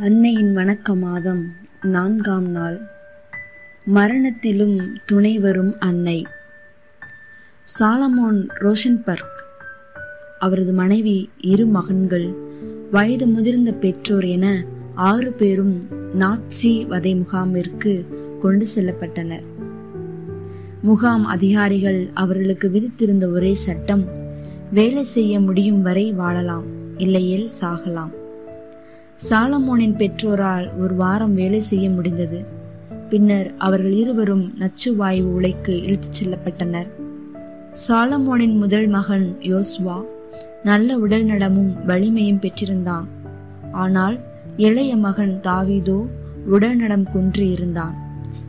அன்னையின் வணக்க மாதம் நான்காம் நாள். மரணத்திலும் துணை வரும் அன்னை. Solomon Rosenberg. அவரது மனைவி இரு மகன்கள் வயது முதிர்ந்த பெற்றோர் என ஆறு பேரும் நாட்சி வதை முகாமிற்கு கொண்டு செல்லப்பட்டனர். முகாம் அதிகாரிகள் அவர்களுக்கு விதித்திருந்த ஒரே சட்டம் வேலை செய்ய முடியும் வரை வாழலாம் இல்லையேல் சாகலாம். சாலமோனின் பெற்றோரால் ஒரு வாரம் வேலை செய்ய முடிந்தது. பின்னர் அவர்கள் இருவரும் நச்சு வாயு உலைக்கு இழுத்துச் செல்லப்பட்டனர். சாலமோனின் முதல் மகன் யோஸ்வா நல்ல உடல் நலமும் வலிமையும் பெற்றிருந்தான். ஆனால் இளைய மகன் தாவீதோ உடல் நலம் குன்றி இருந்தான்.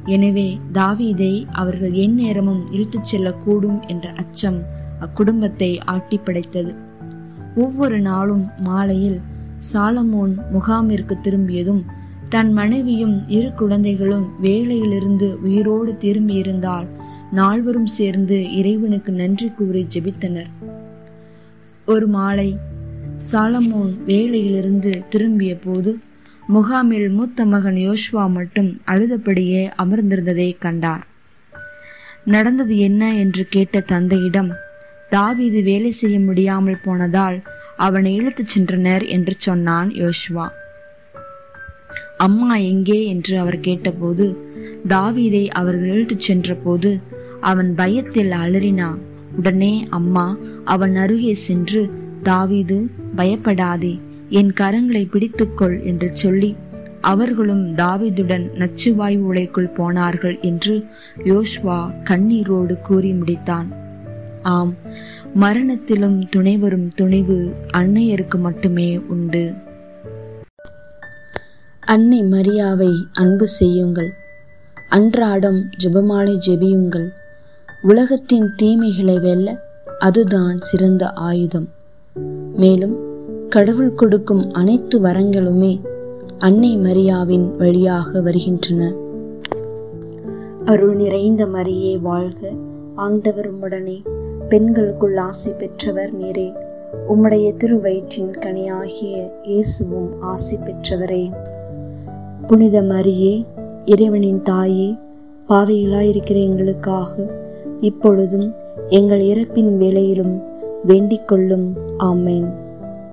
எனவே தாவீதை அவர்கள் எந்நேரமும் இழுத்துச் செல்லக்கூடும் என்ற அச்சம் அக்குடும்பத்தை ஆட்டி படைத்தது ஒவ்வொரு நாளும் மாலையில் சாலமோன் முகாமிற்கு திரும்பியதும் தன் மனைவியும் இரு குழந்தைகளும் வேலையிலிருந்து உயிரோடு திரும்பியிருந்தால் நால்வரும் சேர்ந்து இறைவனுக்கு நன்றி கூறி ஜெபித்தனர். ஒரு மாலை சாலமோன் வேலையிலிருந்து திரும்பிய போது முகாமில் மூத்த மகன் யோஷ்வா மட்டும் அழுதபடியே அமர்ந்திருந்ததை கண்டார். நடந்தது என்ன என்று கேட்ட தந்தையிடம் தாவீது வேலை செய்ய முடியாமல் போனதால் அவனை இழுத்துச் சென்றனர் என்று சொன்னான் யோஷ்வா அம்மா எங்கே என்று அவர் கேட்டபோது தாவீதை அவர்கள் இழுத்துச் சென்றபோது அவன் பயத்தில் அலறினான். உடனே அம்மா அவன் அருகே சென்று தாவீது பயப்படாதே என் கரங்களை பிடித்துக்கொள் என்று சொல்லி அவர்களும் தாவீதுடன் நச்சுவாயு உலைக்குள் போனார்கள் என்று யோஷ்வா கண்ணீரோடு கூறி முடித்தான். ஆம். மரணத்திலும் துணை வரும் துணிவு அன்னையருக்கு மட்டுமே உண்டு. அன்னை மரியாவை அன்பு செய்யுங்கள். அன்றாடம் ஜெபமாலை ஜெபியுங்கள். உலகத்தின் தீமைகளை வெல்ல அதுதான் சிறந்த ஆயுதம். மேலும் கடவுள் கொடுக்கும் அனைத்து வரங்களுமே அன்னை மரியாவின் வழியாக வருகின்றன. அருள் நிறைந்த மரியே வாழ்க. ஆண்டவர் உடனே பெண்களுக்குள் ஆசி பெற்றவர் நீரே. உம்முடைய திருவயிற்றின் கனியாகிய இயேசுவும் ஆசி பெற்றவரே. புனித மரியே இறைவனின் தாயே பாவையிலாயிருக்கிற எங்களுக்காக இப்பொழுதும் எங்கள் இறப்பின் வேளையிலும் வேண்டிக் கொள்ளும் ஆமேன்.